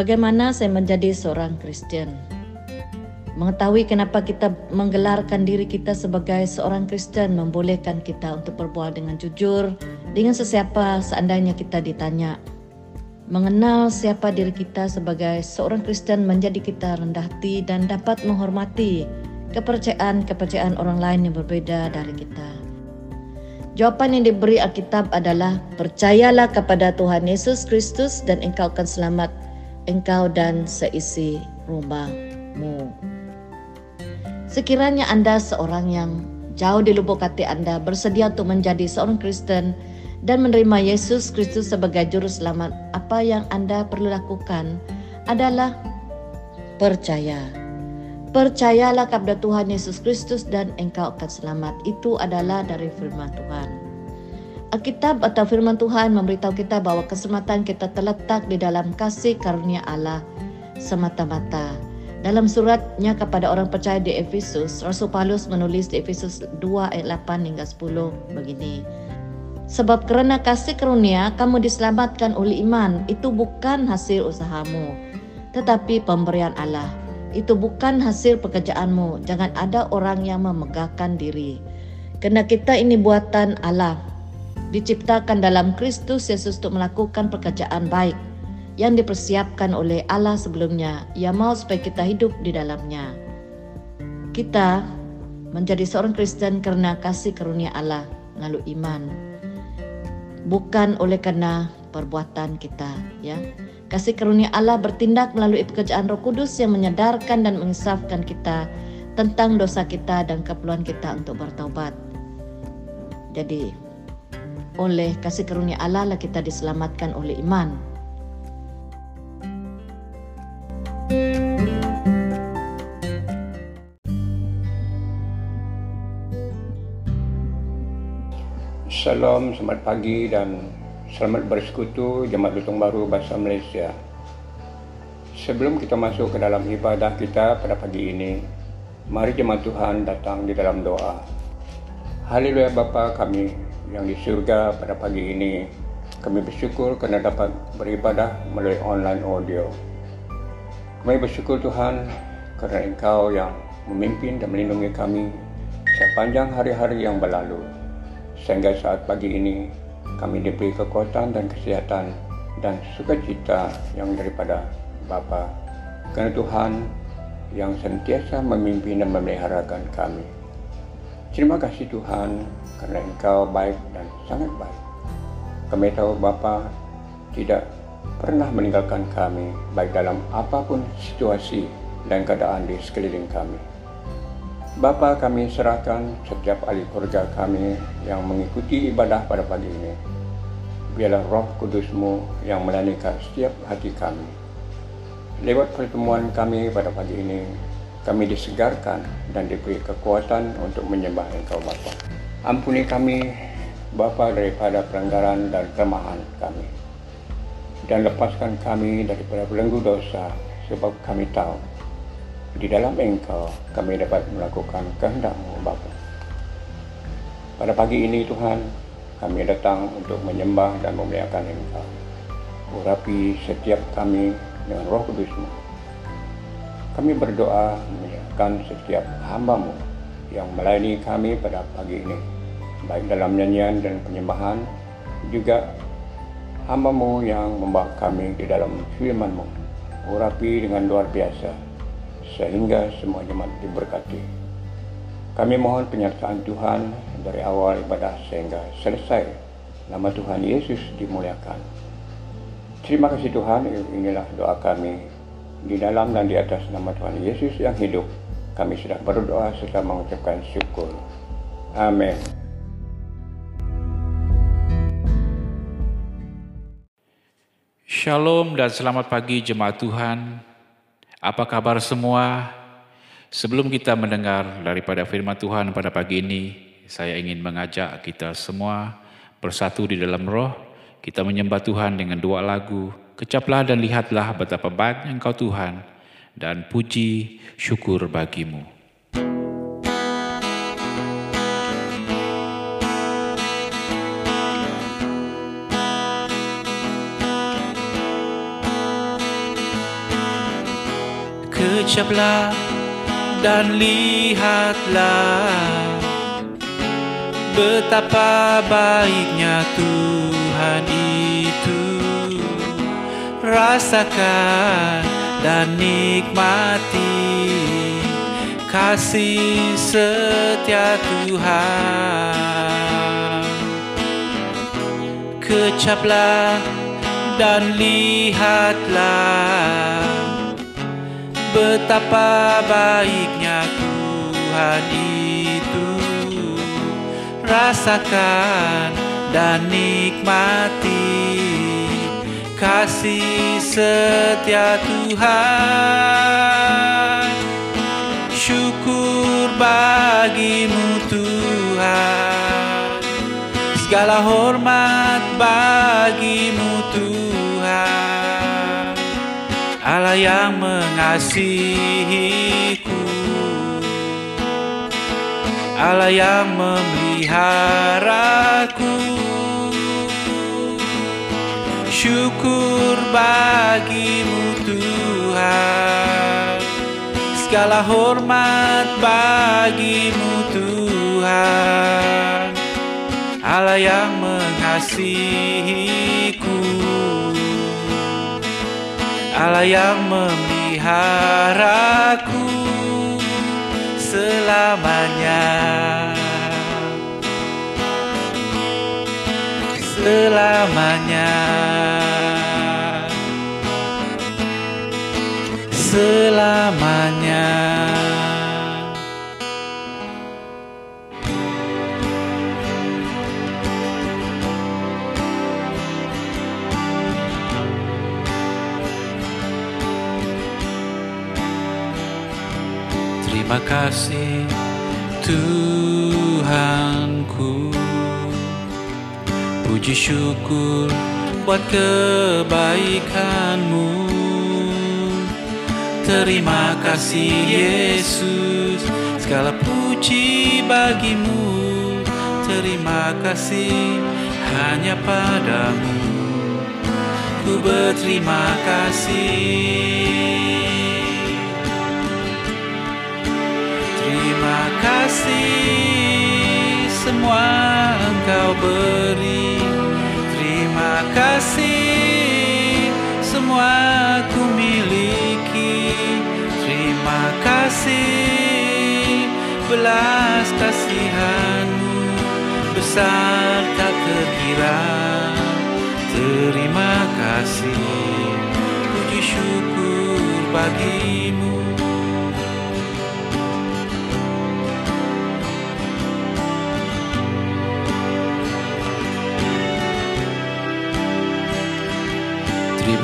Bagaimana saya menjadi seorang Kristen? Mengetahui kenapa kita menggelarkan diri kita sebagai seorang Kristen membolehkan kita untuk berbual dengan jujur dengan sesiapa seandainya kita ditanya. Mengenal siapa diri kita sebagai seorang Kristen menjadi kita rendah hati dan dapat menghormati kepercayaan-kepercayaan orang lain yang berbeda dari kita. Jawapan yang diberi Alkitab adalah percayalah kepada Tuhan Yesus Kristus dan engkau akan selamat engkau dan seisi rumahmu. Sekiranya Anda seorang yang jauh di lubuk hati Anda bersedia untuk menjadi seorang Kristen dan menerima Yesus Kristus sebagai juru selamat, apa yang Anda perlu lakukan adalah percaya. Percayalah kepada Tuhan Yesus Kristus dan engkau akan selamat. Itu adalah dari firman Tuhan. Alkitab atau firman Tuhan memberitahu kita bahwa keselamatan kita terletak di dalam kasih karunia Allah semata-mata. Dalam suratnya kepada orang percaya di Efesus, Rasul Paulus menulis di Efesus 2 ayat 8 hingga 10 begini. Sebab kerana kasih karunia kamu diselamatkan oleh iman, itu bukan hasil usahamu, tetapi pemberian Allah. Itu bukan hasil pekerjaanmu, jangan ada orang yang memegahkan diri. Kerana kita ini buatan Allah, diciptakan dalam Kristus Yesus untuk melakukan pekerjaan baik yang dipersiapkan oleh Allah sebelumnya. Ia mau supaya kita hidup di dalamnya. Kita menjadi seorang Kristen karena kasih karunia Allah melalui iman. Bukan oleh karena perbuatan kita, ya. Kasih karunia Allah bertindak melalui pekerjaan Roh Kudus yang menyadarkan dan mengisafkan kita tentang dosa kita dan keperluan kita untuk bertaubat. Jadi, oleh kasih karunia Allah lah kita diselamatkan oleh iman. Salam, selamat pagi dan selamat bersekutu Jemaat Lutong Baru Bahasa Malaysia. Sebelum kita masuk ke dalam ibadah kita pada pagi ini, mari jemaat Tuhan datang di dalam doa. Haleluya Bapa kami yang di surga pada pagi ini. Kami bersyukur kerana dapat beribadah melalui online audio. Kami bersyukur Tuhan kerana Engkau yang memimpin dan melindungi kami sepanjang hari-hari yang berlalu. Sehingga saat pagi ini kami diberi kekuatan dan kesihatan dan sukacita yang daripada Bapa. Kerana Tuhan yang sentiasa memimpin dan memeliharakan kami. Terima kasih Tuhan kerana engkau baik dan sangat baik. Kami tahu Bapa tidak pernah meninggalkan kami baik dalam apa pun situasi dan keadaan di sekeliling kami. Bapa kami serahkan setiap ahli keluarga kami yang mengikuti ibadah pada pagi ini. Biarlah roh kudusmu yang melanikan setiap hati kami. Lewat pertemuan kami pada pagi ini, kami disegarkan dan diberi kekuatan untuk menyembah Engkau Bapa. Ampuni kami, Bapa daripada pelanggaran dan kelemahan kami. Dan lepaskan kami daripada belenggu dosa, sebab kami tahu di dalam Engkau kami dapat melakukan kehendak-Mu Bapa. Pada pagi ini Tuhan, kami datang untuk menyembah dan memuliakan Engkau. Urapi setiap kami dengan roh kudus-Mu. Kami berdoa memuliakan setiap hamba-Mu yang melayani kami pada pagi ini. Baik dalam nyanyian dan penyembahan juga hambamu yang membawa kami di dalam firmanmu. Urapi dengan luar biasa sehingga semua jemaat diberkati. Kami mohon penyertaan Tuhan dari awal ibadah sehingga selesai. Nama Tuhan Yesus dimuliakan. Terima kasih Tuhan inilah doa kami di dalam dan di atas nama Tuhan Yesus yang hidup kami sudah berdoa serta mengucapkan syukur. Amin. Shalom dan selamat pagi jemaat Tuhan. Apa kabar semua? Sebelum kita mendengar daripada firman Tuhan pada pagi ini, saya ingin mengajak kita semua bersatu di dalam roh. Kita menyembah Tuhan dengan dua lagu. Kecaplah dan lihatlah betapa baiknya Engkau Tuhan dan puji syukur bagimu. Kecaplah dan lihatlah Betapa baiknya Tuhan itu Rasakan dan nikmati Kasih setia Tuhan. Kecaplah dan lihatlah Betapa baiknya Tuhan itu. Rasakan dan nikmati Kasih setia Tuhan. Syukur bagimu Tuhan. Segala hormat bagimu Tuhan. Allah yang mengasihiku. Allah yang memeliharaku Syukur bagimu Tuhan. Segala hormat bagimu Tuhan. Allah yang mengasihiku. Allah yang memeliharaku selamanya selamanya. Selamanya. Terima kasih Tuhanku Puji syukur buat kebaikanmu. Terima kasih Yesus Segala puji bagimu. Terima kasih hanya padamu. Ku berterima kasih. Terima kasih semua engkau beri Terima kasih semua ku miliki. Terima kasih belas kasihanmu Besar tak terkira. Terima kasih puji syukur bagimu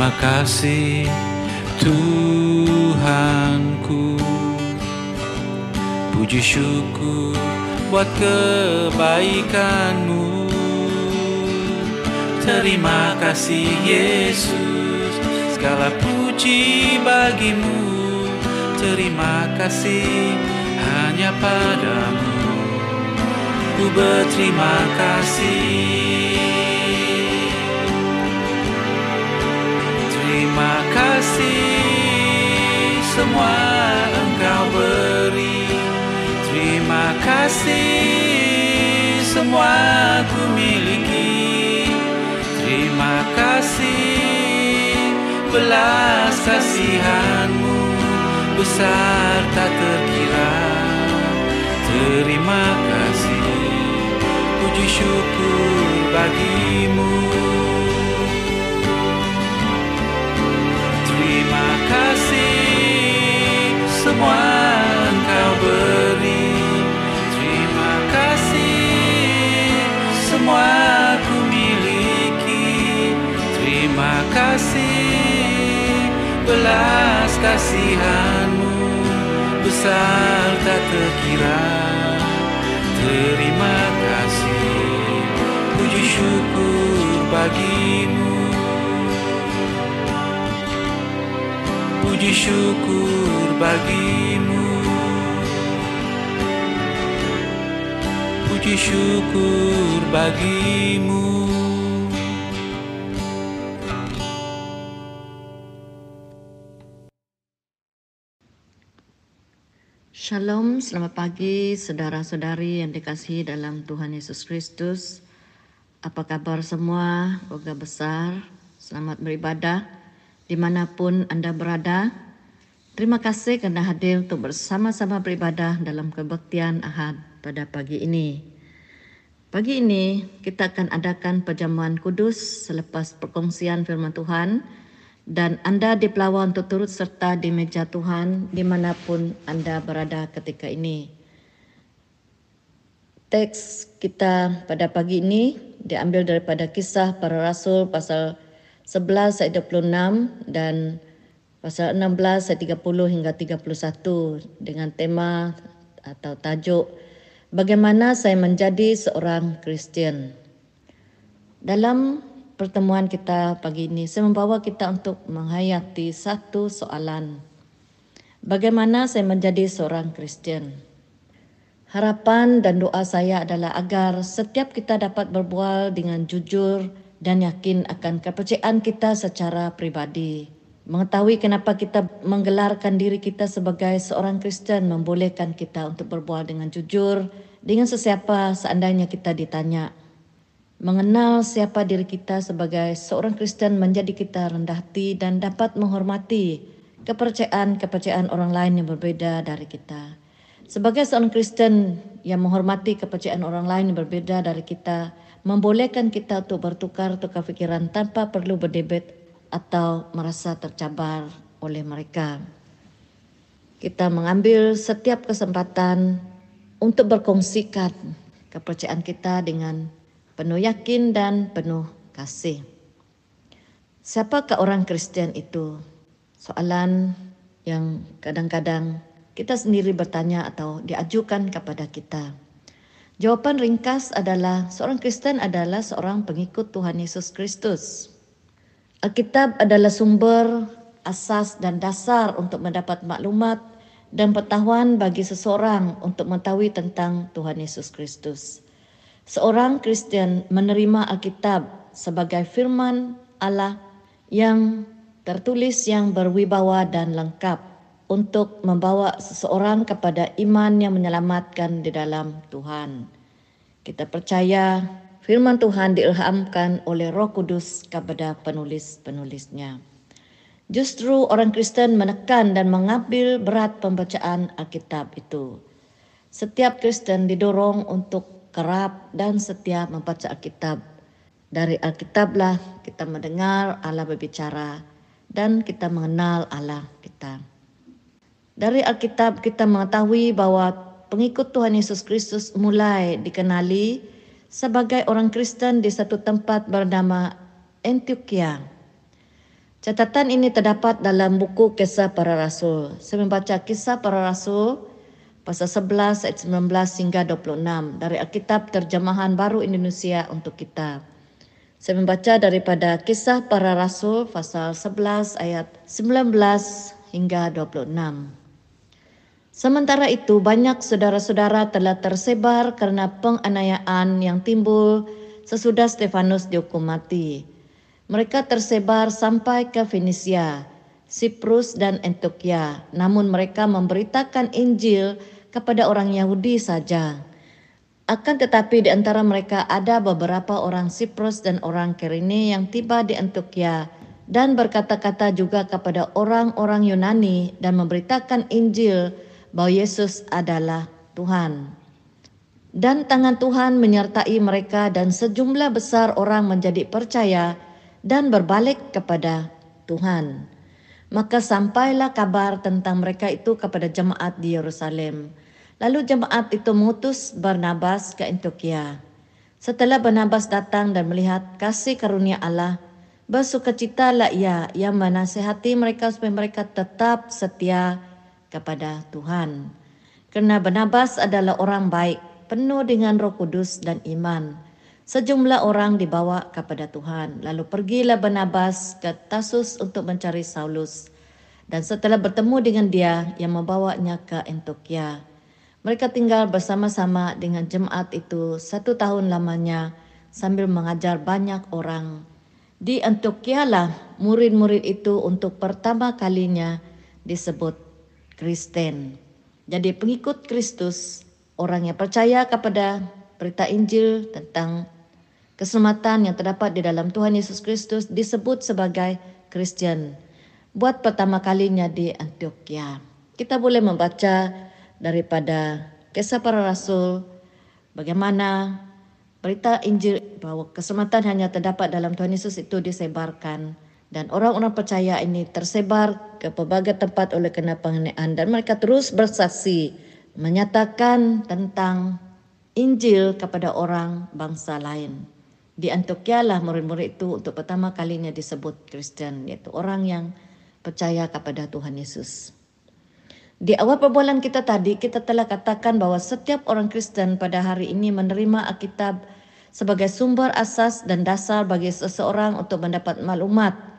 Terima kasih Tuhanku. Puji syukur buat kebaikanmu. Terima kasih Yesus Segala puji bagimu. Terima kasih hanya padamu. Ku berterima kasih kasih semua engkau beri. Terima kasih semua ku miliki. Terima kasih belas kasihanmu Besar tak terkira. Terima kasih puji syukur bagimu semua engkau beri. Terima kasih semua ku miliki. Terima kasih belas kasihanmu Besar tak terkira. Terima kasih puji syukur bagimu puji syukur bagimu Puji syukur bagimu Shalom, selamat pagi saudara-saudari yang dikasihi dalam Tuhan Yesus Kristus. Apa kabar semua? Semoga besar. Selamat beribadah di mana pun Anda berada. Terima kasih kerana hadir untuk bersama-sama beribadah dalam kebaktian Ahad pada pagi ini. Pagi ini kita akan adakan perjamuan kudus selepas perkongsian firman Tuhan dan anda dipelawa untuk turut serta di meja Tuhan di mana pun anda berada ketika ini. Teks kita pada pagi ini diambil daripada kisah para rasul pasal 11 ayat 26 dan pasal 16 ayat 30 hingga 31 dengan tema atau tajuk Bagaimana saya menjadi seorang Kristian. Dalam pertemuan kita pagi ini, saya membawa kita untuk menghayati satu soalan. Bagaimana saya menjadi seorang Kristian? Harapan dan doa saya adalah agar setiap kita dapat berbual dengan jujur dan yakin akan kepercayaan kita secara pribadi. Mengetahui kenapa kita menggelarkan diri kita sebagai seorang Kristen membolehkan kita untuk berbual dengan jujur dengan sesiapa seandainya kita ditanya. Mengenal siapa diri kita sebagai seorang Kristen menjadi kita rendah hati dan dapat menghormati kepercayaan-kepercayaan orang lain yang berbeda dari kita. Sebagai seorang Kristen yang menghormati kepercayaan orang lain yang berbeda dari kita, membolehkan kita untuk bertukar-tukar fikiran tanpa perlu berdebat atau merasa tercabar oleh mereka. Kita mengambil setiap kesempatan untuk berkongsikan kepercayaan kita dengan penuh yakin dan penuh kasih. Siapakah orang Kristen itu? Soalan yang kadang-kadang kita sendiri bertanya atau diajukan kepada kita. Jawapan ringkas adalah seorang Kristen adalah seorang pengikut Tuhan Yesus Kristus. Alkitab adalah sumber asas dan dasar untuk mendapat maklumat dan pengetahuan bagi seseorang untuk mengetahui tentang Tuhan Yesus Kristus. Seorang Kristen menerima Alkitab sebagai firman Allah yang tertulis yang berwibawa dan lengkap untuk membawa seseorang kepada iman yang menyelamatkan di dalam Tuhan. Kita percaya firman Tuhan diilhamkan oleh Roh Kudus kepada penulis-penulisnya. Justru orang Kristen menekan dan mengambil berat pembacaan Alkitab itu. Setiap Kristen didorong untuk kerap dan setia membaca Alkitab. Dari Alkitablah kita mendengar Allah berbicara dan kita mengenal Allah kita. Dari Alkitab kita mengetahui bahwa pengikut Tuhan Yesus Kristus mulai dikenali sebagai orang Kristen di satu tempat bernama Antioquia. Catatan ini terdapat dalam buku Kisah Para Rasul. Saya membaca Kisah Para Rasul pasal 11 ayat 19 hingga 26 dari Alkitab terjemahan baru Indonesia untuk kita. Saya membaca daripada kisah para rasul pasal 11 ayat 19 hingga 26. Sementara itu banyak saudara-saudara telah tersebar karena penganiayaan yang timbul sesudah Stefanus dihukum mati. Mereka tersebar sampai ke Fenisia, Siprus dan Antioquia. Namun mereka memberitakan Injil kepada orang Yahudi saja. Akan tetapi di antara mereka ada beberapa orang Siprus dan orang Kirene yang tiba di Antioquia dan berkata-kata juga kepada orang-orang Yunani dan memberitakan Injil bahwa Yesus adalah Tuhan. Dan tangan Tuhan menyertai mereka dan sejumlah besar orang menjadi percaya dan berbalik kepada Tuhan. Maka sampailah kabar tentang mereka itu kepada jemaat di Yerusalem. Lalu jemaat itu mengutus Barnabas ke Antioquia. Setelah Barnabas datang dan melihat kasih karunia Allah, bersukacitalah ia yang menasihati mereka supaya mereka tetap setia kepada Tuhan. Kerana Barnabas adalah orang baik, penuh dengan roh kudus dan iman. Sejumlah orang dibawa kepada Tuhan. Lalu pergilah Barnabas ke Tasus untuk mencari Saulus. Dan setelah bertemu dengan dia yang membawanya ke Antioquia, mereka tinggal bersama-sama dengan jemaat itu satu tahun lamanya sambil mengajar banyak orang. Di Antioquia murid-murid itu untuk pertama kalinya disebut Kristen. Jadi pengikut Kristus, orang yang percaya kepada berita Injil tentang keselamatan yang terdapat di dalam Tuhan Yesus Kristus disebut sebagai Kristen. Buat pertama kalinya di Antioquia. Kita boleh membaca daripada kisah para rasul bagaimana berita Injil bahwa keselamatan hanya terdapat dalam Tuhan Yesus itu disebarkan dan orang-orang percaya ini tersebar ke pelbagai tempat oleh kena pengenaan dan mereka terus bersaksi menyatakan tentang Injil kepada orang bangsa lain. Di Antioquia murid-murid itu untuk pertama kalinya disebut Kristen, yaitu orang yang percaya kepada Tuhan Yesus. Di awal perbualan kita tadi, kita telah katakan bahwa setiap orang Kristen pada hari ini menerima Alkitab sebagai sumber asas dan dasar bagi seseorang untuk mendapat maklumat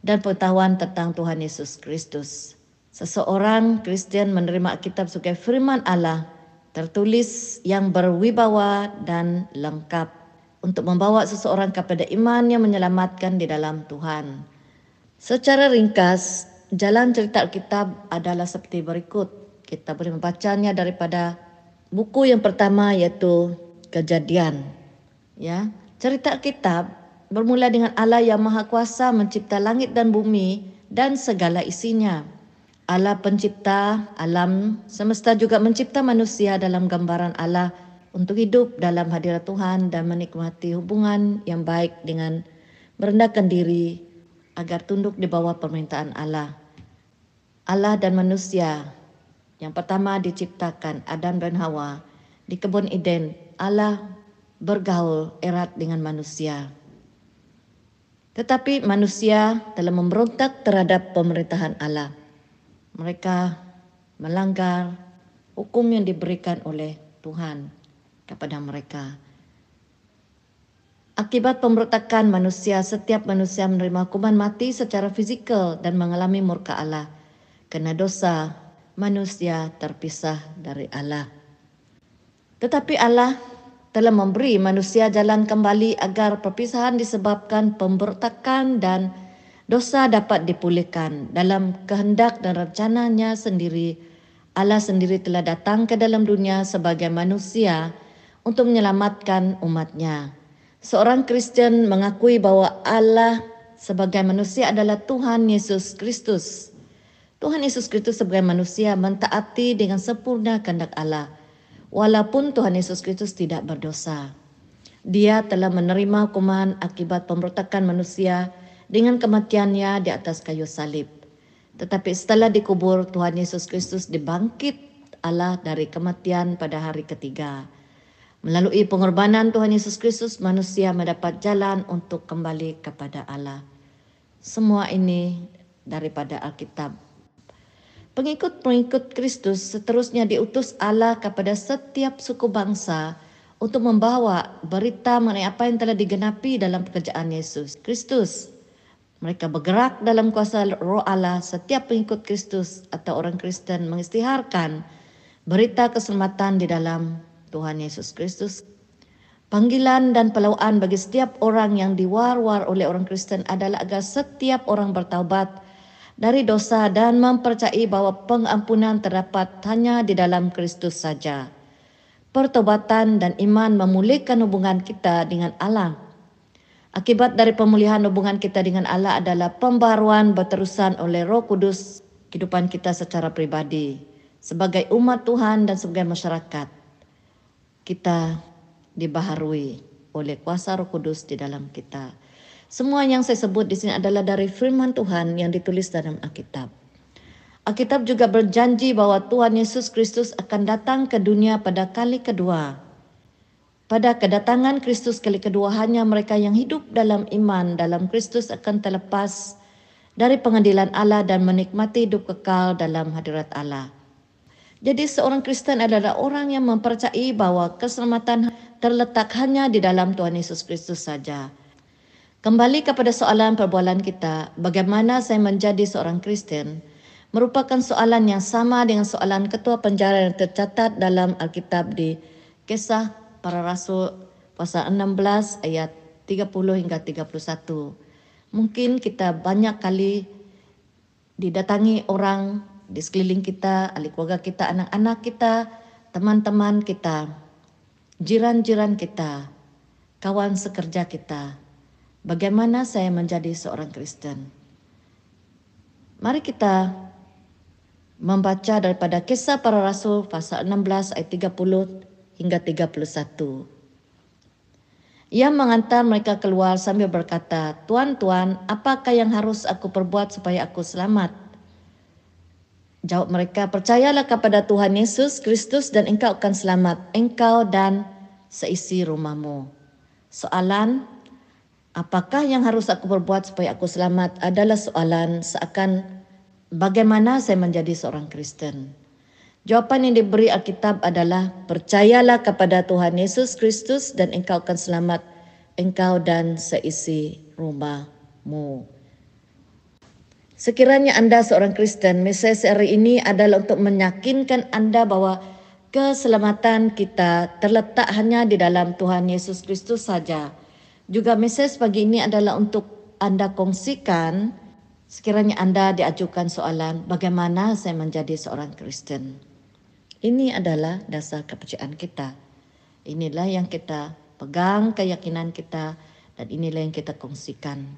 dan pengetahuan tentang Tuhan Yesus Kristus. Seseorang Kristen menerima Alkitab sebagai firman Allah tertulis yang berwibawa dan lengkap untuk membawa seseorang kepada iman yang menyelamatkan di dalam Tuhan. Secara ringkas, jalan cerita Alkitab adalah seperti berikut. Kita boleh membacanya daripada buku yang pertama yaitu Kejadian. Ya, cerita Alkitab bermula dengan Allah yang Maha Kuasa mencipta langit dan bumi dan segala isinya. Allah pencipta alam semesta juga mencipta manusia dalam gambaran Allah untuk hidup dalam hadirat Tuhan dan menikmati hubungan yang baik dengan merendahkan diri agar tunduk di bawah permintaan Allah. Allah dan manusia yang pertama diciptakan Adam dan Hawa di kebun Eden. Allah bergaul erat dengan manusia. Tetapi manusia telah memberontak terhadap pemerintahan Allah. Mereka melanggar hukum yang diberikan oleh Tuhan kepada mereka. Akibat pemberontakan manusia, setiap manusia menerima hukuman mati secara fizikal dan mengalami murka Allah. Karena dosa, manusia terpisah dari Allah. Tetapi Allah telah memberi manusia jalan kembali agar perpisahan disebabkan pemberontakan dan dosa dapat dipulihkan. Dalam kehendak dan rencananya sendiri, Allah sendiri telah datang ke dalam dunia sebagai manusia untuk menyelamatkan umatnya. Seorang Kristen mengakui bahwa Allah sebagai manusia adalah Tuhan Yesus Kristus. Tuhan Yesus Kristus sebagai manusia mentaati dengan sempurna kehendak Allah – walaupun Tuhan Yesus Kristus tidak berdosa. Dia telah menerima hukuman akibat pemberontakan manusia dengan kematiannya di atas kayu salib. Tetapi setelah dikubur, Tuhan Yesus Kristus dibangkit Allah dari kematian pada hari ketiga. Melalui pengorbanan Tuhan Yesus Kristus, manusia mendapat jalan untuk kembali kepada Allah. Semua ini daripada Alkitab Pengikut-pengikut Kristus seterusnya diutus Allah kepada setiap suku bangsa untuk membawa berita mengenai apa yang telah digenapi dalam pekerjaan Yesus Kristus. Mereka bergerak dalam kuasa roh Allah setiap pengikut Kristus atau orang Kristen mengistiharkan berita keselamatan di dalam Tuhan Yesus Kristus. Panggilan dan pelawaan bagi setiap orang yang diwar-war oleh orang Kristen adalah agar setiap orang bertaubat dari dosa dan mempercayai bahwa pengampunan terdapat hanya di dalam Kristus saja. Pertobatan dan iman memulihkan hubungan kita dengan Allah. Akibat dari pemulihan hubungan kita dengan Allah adalah pembaruan berterusan oleh Roh Kudus kehidupan kita secara pribadi sebagai umat Tuhan dan sebagai masyarakat. Kita dibaharui oleh kuasa Roh Kudus di dalam kita. Semua yang saya sebut di sini adalah dari firman Tuhan yang ditulis dalam Alkitab. Alkitab juga berjanji bahwa Tuhan Yesus Kristus akan datang ke dunia pada kali kedua. Pada kedatangan Kristus kali kedua hanya mereka yang hidup dalam iman dalam Kristus akan terlepas dari pengadilan Allah dan menikmati hidup kekal dalam hadirat Allah. Jadi seorang Kristen adalah orang yang mempercayai bahwa keselamatan terletak hanya di dalam Tuhan Yesus Kristus saja. Kembali kepada soalan perbualan kita, bagaimana saya menjadi seorang Kristen, merupakan soalan yang sama dengan soalan ketua penjara yang tercatat dalam Alkitab di Kisah Para Rasul pasal 16 ayat 30 hingga 31. Mungkin kita banyak kali didatangi orang di sekeliling kita, ahli keluarga kita, anak-anak kita, teman-teman kita, jiran-jiran kita, kawan sekerja kita. Bagaimana saya menjadi seorang Kristen? Mari kita membaca daripada kisah para rasul pasal 16 ayat 30 hingga 31. Ia mengantar mereka keluar sambil berkata, Tuan, Tuan, apakah yang harus aku perbuat supaya aku selamat? Jawab mereka, percayalah kepada Tuhan Yesus Kristus dan engkau akan selamat, engkau dan seisi rumahmu. Soalan, apakah yang harus aku perbuat supaya aku selamat adalah soalan seakan bagaimana saya menjadi seorang Kristen. Jawapan yang diberi Alkitab adalah percayalah kepada Tuhan Yesus Kristus dan engkau akan selamat engkau dan seisi rumahmu. Sekiranya Anda seorang Kristen, mesej hari ini adalah untuk meyakinkan Anda bahwa keselamatan kita terletak hanya di dalam Tuhan Yesus Kristus saja. Juga mesej pagi ini adalah untuk Anda kongsikan sekiranya Anda diajukan soalan bagaimana saya menjadi seorang Kristen. Ini adalah dasar kepercayaan kita. Inilah yang kita pegang keyakinan kita dan inilah yang kita kongsikan.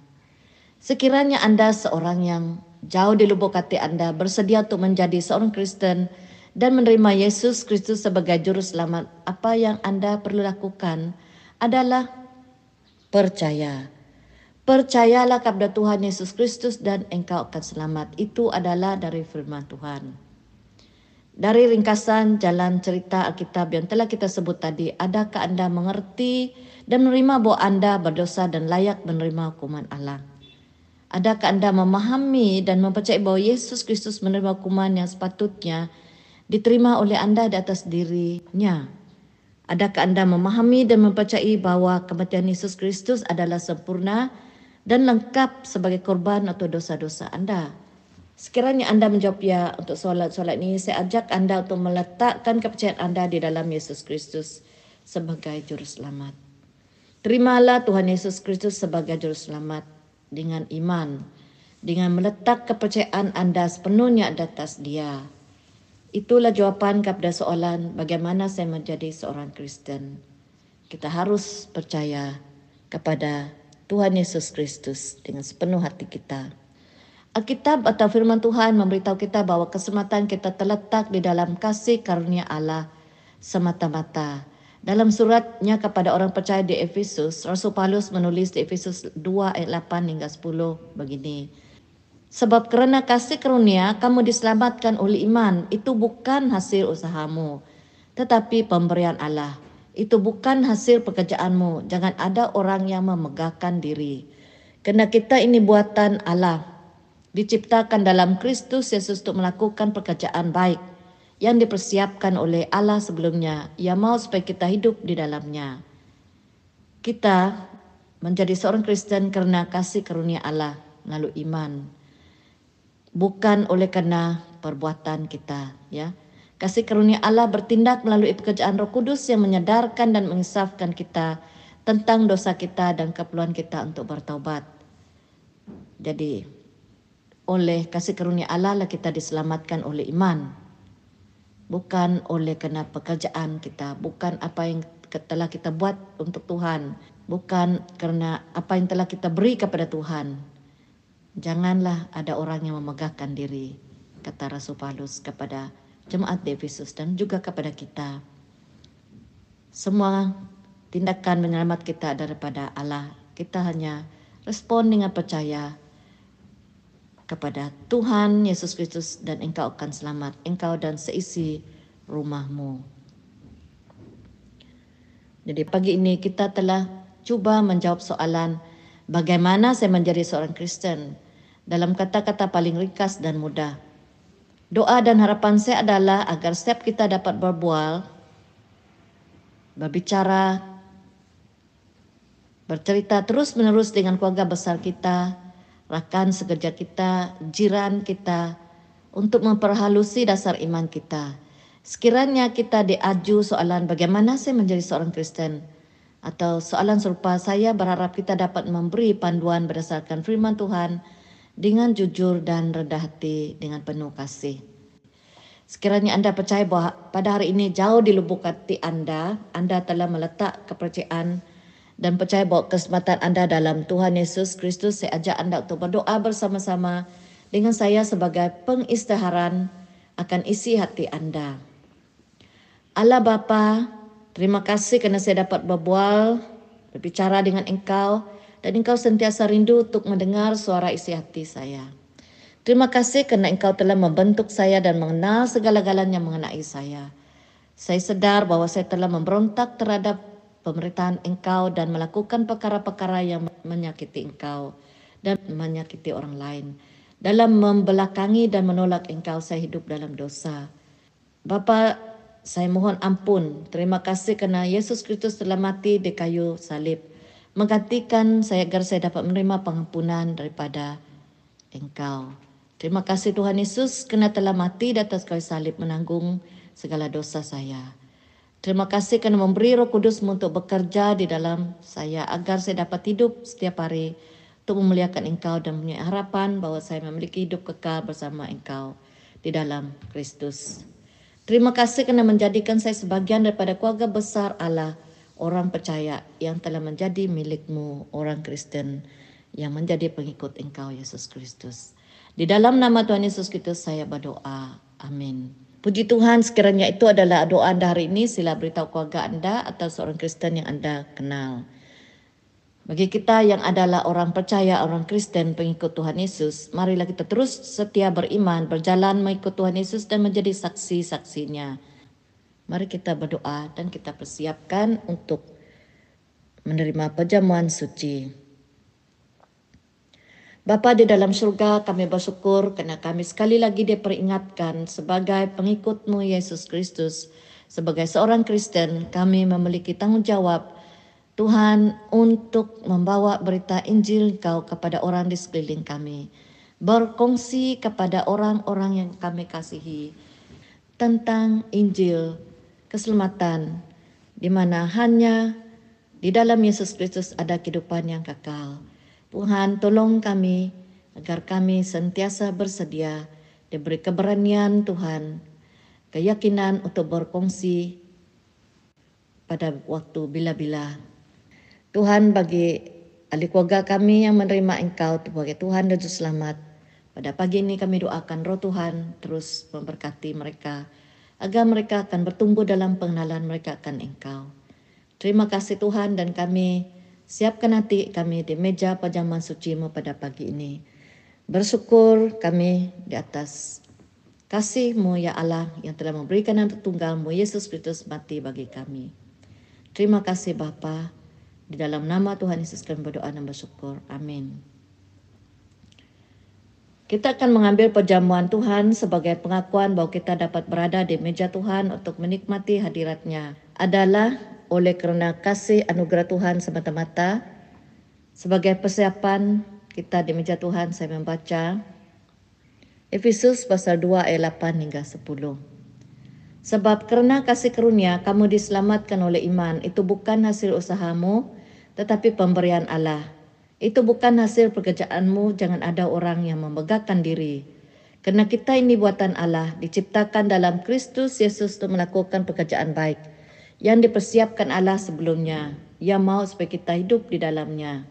Sekiranya Anda seorang yang jauh di lubuk hati Anda bersedia untuk menjadi seorang Kristen dan menerima Yesus Kristus sebagai juru selamat, apa yang Anda perlu lakukan adalah percaya. Percayalah kepada Tuhan Yesus Kristus dan engkau akan selamat. Itu adalah dari firman Tuhan. Dari ringkasan jalan cerita Alkitab yang telah kita sebut tadi, adakah Anda mengerti dan menerima bahwa Anda berdosa dan layak menerima hukuman Allah? Adakah Anda memahami dan mempercayai bahwa Yesus Kristus menerima hukuman yang sepatutnya diterima oleh Anda di atas dirinya? Adakah Anda memahami dan mempercayai bahwa kematian Yesus Kristus adalah sempurna dan lengkap sebagai korban atau dosa-dosa Anda? Sekiranya anda menjawab ya untuk soalan-soalan ini, saya ajak anda untuk meletakkan kepercayaan anda di dalam Yesus Kristus sebagai juru selamat. Terimalah Tuhan Yesus Kristus sebagai juru selamat dengan iman, dengan meletak kepercayaan anda sepenuhnya di atas dia. Itulah jawaban kepada soalan bagaimana saya menjadi seorang Kristen. Kita harus percaya kepada Tuhan Yesus Kristus dengan sepenuh hati kita. Alkitab atau firman Tuhan memberitahu kita bahwa keselamatan kita terletak di dalam kasih karunia Allah semata-mata. Dalam suratnya kepada orang percaya di Efesus, Rasul Paulus menulis di Efesus 2 ayat 8 hingga 10 begini. Sebab kerana kasih karunia kamu diselamatkan oleh iman, itu bukan hasil usahamu, tetapi pemberian Allah. Itu bukan hasil pekerjaanmu, jangan ada orang yang memegahkan diri. Kerana kita ini buatan Allah, diciptakan dalam Kristus Yesus untuk melakukan pekerjaan baik yang dipersiapkan oleh Allah sebelumnya. Ia mau supaya kita hidup di dalamnya. Kita menjadi seorang Kristen karena kasih karunia Allah melalui iman. Bukan oleh karena perbuatan kita, ya. Kasih karunia Allah bertindak melalui pekerjaan Roh Kudus yang menyadarkan dan mengisafkan kita tentang dosa kita dan keperluan kita untuk bertaubat. Jadi, oleh kasih karunia Allah lah kita diselamatkan oleh iman. Bukan oleh kena pekerjaan kita, bukan apa yang telah kita buat untuk Tuhan, bukan karena apa yang telah kita beri kepada Tuhan. Janganlah ada orang yang memegahkan diri, kata Rasul Paulus kepada jemaat di Efesus dan juga kepada kita. Semua tindakan menyelamat kita daripada Allah. Kita hanya respon dengan percaya kepada Tuhan Yesus Kristus dan engkau akan selamat, engkau dan seisi rumahmu. Jadi pagi ini kita telah cuba menjawab soalan bagaimana saya menjadi seorang Kristen dalam kata-kata paling ringkas dan mudah. Doa dan harapan saya adalah agar setiap kita dapat berbual, berbicara, bercerita terus-menerus dengan keluarga besar kita, rakan sekerja kita, jiran kita, untuk memperhalusi dasar iman kita. Sekiranya kita diaju soalan bagaimana saya menjadi seorang Kristen, atau soalan serupa saya berharap kita dapat memberi panduan berdasarkan firman Tuhan dengan jujur dan rendah hati dengan penuh kasih. Sekiranya Anda percaya bahwa pada hari ini jauh di lubuk hati Anda, Anda telah meletak kepercayaan dan percaya bahwa kesempatan Anda dalam Tuhan Yesus Kristus, saya ajak Anda untuk berdoa bersama-sama dengan saya sebagai pengisytiharan akan isi hati Anda. Allah Bapa, terima kasih kerana saya dapat berbual, berbicara dengan Engkau dan Engkau sentiasa rindu untuk mendengar suara isi hati saya. Terima kasih kerana Engkau telah membentuk saya dan mengenal segala-galanya mengenai saya. Saya sedar bahawa saya telah memberontak terhadap pemerintahan Engkau dan melakukan perkara-perkara yang menyakiti Engkau dan menyakiti orang lain. Dalam membelakangi dan menolak Engkau, saya hidup dalam dosa. Bapa, saya mohon ampun. Terima kasih kerana Yesus Kristus telah mati di kayu salib. Menggantikan saya agar saya dapat menerima pengampunan daripada Engkau. Terima kasih Tuhan Yesus kerana telah mati di atas kayu salib menanggung segala dosa saya. Terima kasih kerana memberi roh kudus untuk bekerja di dalam saya agar saya dapat hidup setiap hari untuk memuliakan engkau dan punya harapan bahawa saya memiliki hidup kekal bersama engkau di dalam Kristus. Terima kasih kerana menjadikan saya sebagian daripada keluarga besar Allah, orang percaya yang telah menjadi milikmu, orang Kristen yang menjadi pengikut engkau, Yesus Kristus. Di dalam nama Tuhan Yesus Kristus saya berdoa. Amin. Puji Tuhan sekiranya itu adalah doa anda hari ini. Sila beritahu keluarga anda atau seorang Kristen yang anda kenal. Bagi kita yang adalah orang percaya, orang Kristen, pengikut Tuhan Yesus, marilah kita terus setia beriman, berjalan mengikut Tuhan Yesus dan menjadi saksi-saksinya. Mari kita berdoa dan kita persiapkan untuk menerima perjamuan suci. Bapa di dalam surga, kami bersyukur kerana kami sekali lagi diperingatkan sebagai pengikutmu Yesus Kristus. Sebagai seorang Kristen, kami memiliki tanggungjawab Tuhan untuk membawa berita Injil Kau kepada orang di sekeliling kami. Berkongsi kepada orang-orang yang kami kasihi tentang Injil keselamatan di mana hanya di dalam Yesus Kristus ada kehidupan yang kekal. Tuhan tolong kami agar kami sentiasa bersedia diberi keberanian Tuhan, keyakinan untuk berkongsi pada waktu bila-bila. Tuhan bagi ahli keluarga kami yang menerima Engkau sebagai Tuhan dan Selamat. Pada pagi ini kami doakan roh Tuhan terus memberkati mereka agar mereka akan bertumbuh dalam pengenalan mereka akan Engkau. Terima kasih Tuhan dan kami Siapkan hati kami di meja pajaman sucimu pada pagi ini. Bersyukur kami di atas kasihmu ya Allah yang telah memberikan anak tunggalmu Yesus Kristus mati bagi kami. Terima kasih Bapa. Di dalam nama Tuhan Yesus kami berdoa dan bersyukur. Amin. Kita akan mengambil perjamuan Tuhan sebagai pengakuan bahawa kita dapat berada di meja Tuhan untuk menikmati hadiratnya. Adalah oleh kerana kasih anugerah Tuhan semata-mata. Sebagai persiapan kita di meja Tuhan, saya membaca Efesus pasal 2 ayat 8 hingga 10. Sebab kerana kasih karunia kamu diselamatkan oleh iman, itu bukan hasil usahamu, tetapi pemberian Allah. Itu bukan hasil pekerjaanmu, jangan ada orang yang membegahkan diri. Kerana kita ini buatan Allah, diciptakan dalam Kristus Yesus untuk melakukan pekerjaan baik yang dipersiapkan Allah sebelumnya. Ia mahu supaya kita hidup di dalamnya.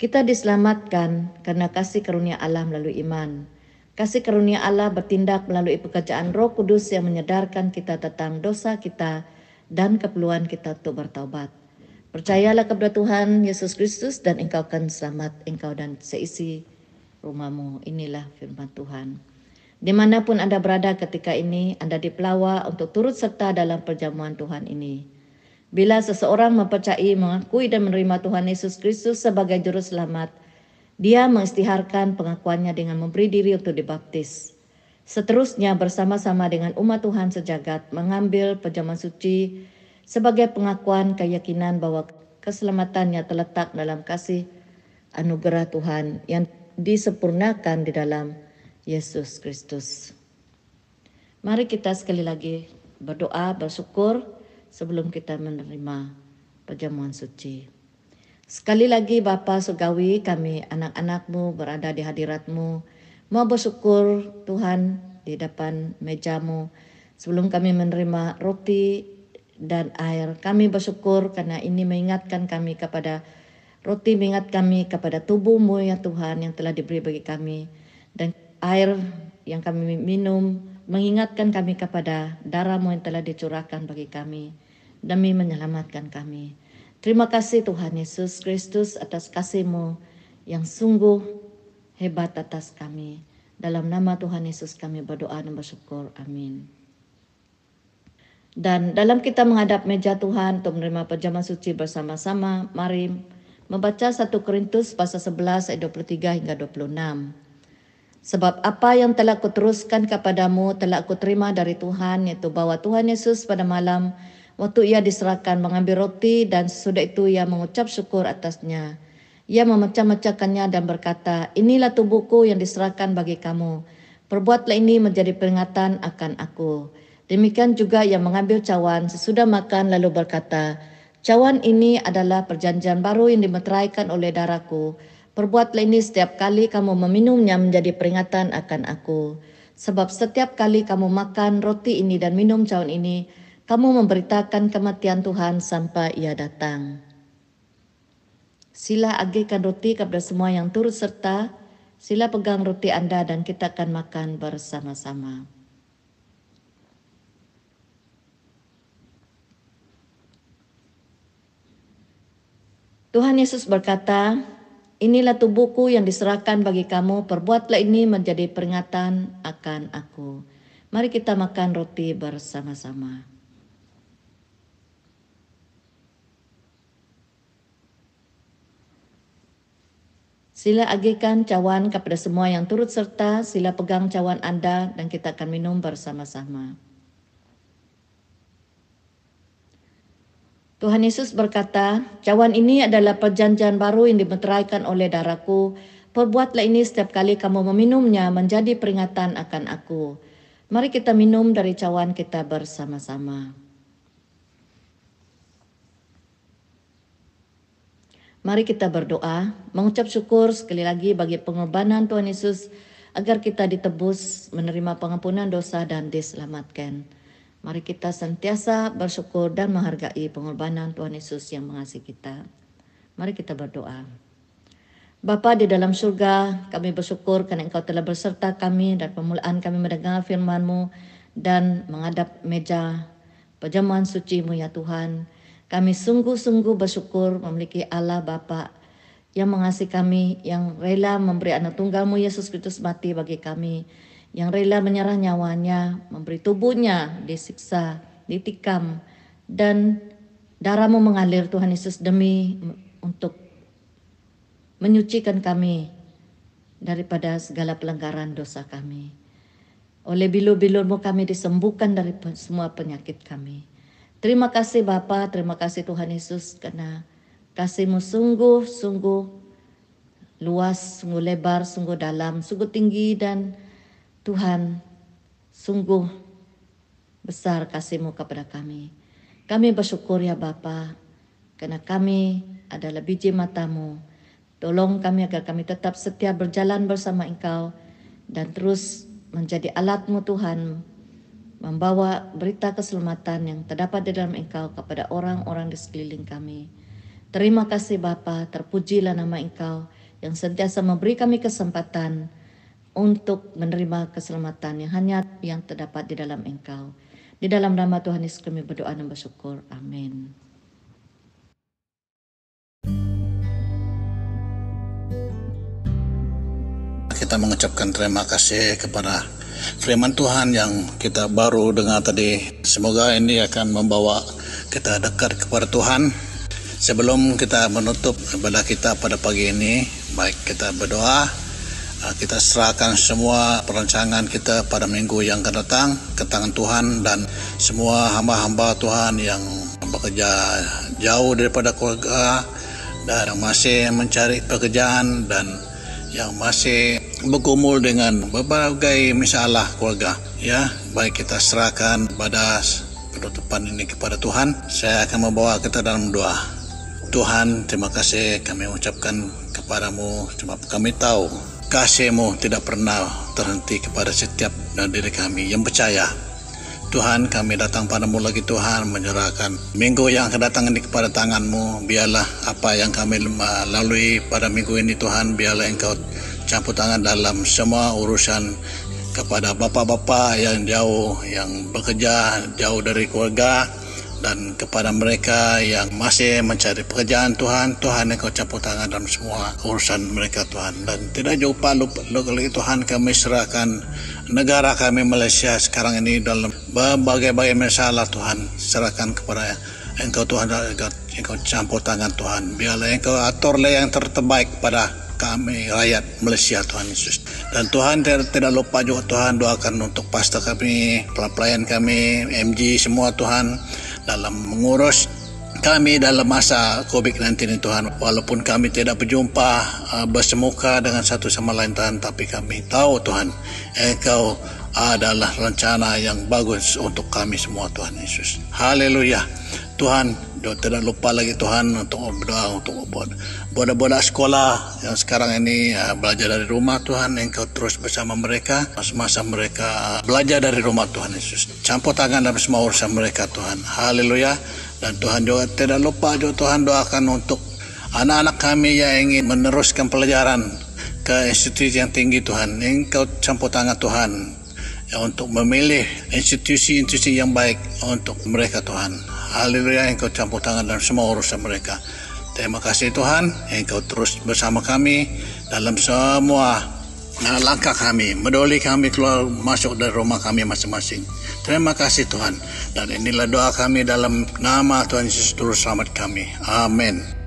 Kita diselamatkan karena kasih karunia Allah melalui iman. Kasih karunia Allah bertindak melalui pekerjaan roh kudus yang menyedarkan kita tentang dosa kita dan keperluan kita untuk bertaubat. Percayalah kepada Tuhan Yesus Kristus dan engkau akan selamat engkau dan seisi rumahmu. Inilah firman Tuhan. Di mana pun anda berada ketika ini, anda dipelawa untuk turut serta dalam perjamuan Tuhan ini. Bila seseorang mempercayai, mengakui dan menerima Tuhan Yesus Kristus sebagai juru selamat, dia mengistiharkan pengakuannya dengan memberi diri untuk dibaptis. Seterusnya bersama-sama dengan umat Tuhan sejagat mengambil perjamuan suci sebagai pengakuan keyakinan bahwa keselamatannya terletak dalam kasih anugerah Tuhan yang disempurnakan di dalam Yesus Kristus. Mari kita sekali lagi berdoa, bersyukur sebelum kita menerima perjamuan suci. Sekali lagi Bapa Sugawi kami anak-anakmu berada di hadiratmu. Mau bersyukur Tuhan di depan mejamu. Sebelum kami menerima roti dan air, kami bersyukur karena ini mengingatkan kami kepada roti mengingat kami kepada tubuhmu ya Tuhan yang telah diberi bagi kami. Dan air yang kami minum mengingatkan kami kepada darahmu yang telah dicurahkan bagi kami demi menyelamatkan kami. Terima kasih Tuhan Yesus Kristus atas kasih-Mu yang sungguh hebat atas kami. Dalam nama Tuhan Yesus kami berdoa dan bersyukur. Amin. Dan dalam kita menghadap meja Tuhan untuk menerima perjamuan suci bersama-sama, mari membaca 1 Korintus pasal 11 ayat 23 hingga 26. Sebab apa yang telah kuteruskan kepadamu telah aku terima dari Tuhan, yaitu bahwa Tuhan Yesus pada malam Waktu ia diserahkan mengambil roti dan sesudah itu ia mengucap syukur atasnya. Ia memecah-mecahkannya dan berkata, inilah tubuhku yang diserahkan bagi kamu. Perbuatlah ini menjadi peringatan akan aku. Demikian juga ia mengambil cawan sesudah makan lalu berkata, cawan ini adalah perjanjian baru yang dimeteraikan oleh darahku. Perbuatlah ini setiap kali kamu meminumnya menjadi peringatan akan aku. Sebab setiap kali kamu makan roti ini dan minum cawan ini, kamu memberitakan kematian Tuhan sampai ia datang. Sila agihkan roti kepada semua yang turut serta. Sila pegang roti Anda dan kita akan makan bersama-sama. Tuhan Yesus berkata, Inilah tubuhku yang diserahkan bagi kamu, perbuatlah ini menjadi peringatan akan aku. Mari kita makan roti bersama-sama. Sila agihkan cawan kepada semua yang turut serta, sila pegang cawan Anda dan kita akan minum bersama-sama. Tuhan Yesus berkata, cawan ini adalah perjanjian baru yang dimeteraikan oleh darahku. Perbuatlah ini setiap kali kamu meminumnya menjadi peringatan akan aku. Mari kita minum dari cawan kita bersama-sama. Mari kita berdoa, mengucap syukur sekali lagi bagi pengorbanan Tuhan Yesus agar kita ditebus, menerima pengampunan dosa dan diselamatkan. Mari kita senantiasa bersyukur dan menghargai pengorbanan Tuhan Yesus yang mengasihi kita. Mari kita berdoa. Bapa di dalam surga, kami bersyukur karena Engkau telah berserta kami dan pemulaan kami mendengar firman-Mu dan menghadap meja perjamuan suci-Mu ya Tuhan. Kami sungguh-sungguh bersyukur memiliki Allah Bapa yang mengasihi kami, yang rela memberi anak tunggalmu Yesus Kristus mati bagi kami, yang rela menyerah nyawanya, memberi tubuhnya disiksa, ditikam, dan darahmu mengalir Tuhan Yesus demi untuk menyucikan kami daripada segala pelanggaran dosa kami. Oleh bilur-bilurmu kami disembuhkan dari semua penyakit kami. Terima kasih Bapa, terima kasih Tuhan Yesus karena kasihmu sungguh-sungguh luas, sungguh lebar, sungguh dalam, sungguh tinggi dan Tuhan sungguh besar kasihmu kepada kami. Kami bersyukur ya Bapa karena kami adalah biji matamu. Tolong kami agar kami tetap setia berjalan bersama Engkau dan terus menjadi alatmu Tuhan membawa berita keselamatan yang terdapat di dalam Engkau kepada orang-orang di sekeliling kami. Terima kasih Bapa, terpujilah nama Engkau yang sentiasa memberi kami kesempatan untuk menerima keselamatan yang hanya yang terdapat di dalam Engkau. Di dalam nama Tuhan Yesus kami berdoa dan bersyukur. Amin. Kita mengucapkan terima kasih kepada firman Tuhan yang kita baru dengar tadi. Semoga ini akan membawa kita dekat kepada Tuhan. Sebelum kita menutup ibadah kita pada pagi ini, baik kita berdoa, kita serahkan semua perancangan kita pada minggu yang akan datang ke tangan Tuhan dan semua hamba-hamba Tuhan yang bekerja jauh daripada keluarga dan masih mencari pekerjaan dan yang masih bergumul dengan berbagai masalah keluarga. Ya baik kita serahkan pada penutupan ini kepada Tuhan. Saya akan membawa kita dalam doa. Tuhan terima kasih kami ucapkan kepadamu. Sebab kami tahu kasihmu tidak pernah terhenti kepada setiap dalam diri kami yang percaya. Tuhan kami datang padamu lagi Tuhan menyerahkan minggu yang akan datang ini kepada tanganmu biarlah apa yang kami lalui pada minggu ini Tuhan biarlah engkau campur tangan dalam semua urusan kepada bapa-bapa yang jauh yang bekerja jauh dari keluarga dan kepada mereka yang masih mencari pekerjaan Tuhan, Tuhan Engkau campur tangan dalam semua urusan mereka Tuhan. Dan tidak jauh lupa, lupa lagi Tuhan kami serahkan negara kami Malaysia sekarang ini dalam berbagai-bagai masalah Tuhan. Serahkan kepada Engkau Tuhan, Engkau, Engkau campur tangan Tuhan. Biarlah Engkau aturlah yang terbaik pada kami rakyat Malaysia Tuhan Yesus. Dan Tuhan tidak, lupa juga Tuhan doakan untuk pastor kami, pelayan kami, MG semua Tuhan dalam mengurus kami dalam masa COVID-19 ini Tuhan. Walaupun kami tidak berjumpa uh, bersemuka dengan satu sama lain Tuhan tapi kami tahu Tuhan Engkau adalah rencana yang bagus untuk kami semua Tuhan Yesus. Haleluya Tuhan tidak lupa lagi Tuhan untuk berdoa untuk buat budak-budak sekolah yang sekarang ini uh, belajar dari rumah Tuhan Engkau terus bersama mereka masa-masa mereka belajar dari rumah Tuhan Yesus. Campur tangan dalam semua urusan mereka Tuhan. Haleluya. Dan Tuhan juga tidak lupa juga Tuhan doakan untuk anak-anak kami yang ingin meneruskan pelajaran ke institusi yang tinggi Tuhan. Engkau campur tangan Tuhan. ya, untuk memilih institusi-institusi yang baik untuk mereka Tuhan Haleluya, Engkau campur tangan dalam semua urusan mereka. Terima kasih Tuhan, Engkau terus bersama kami dalam semua langkah kami, medoli kami keluar masuk dari rumah kami masing-masing. Terima kasih Tuhan. Dan inilah doa kami dalam nama Tuhan Yesus terus selamat kami. Amin.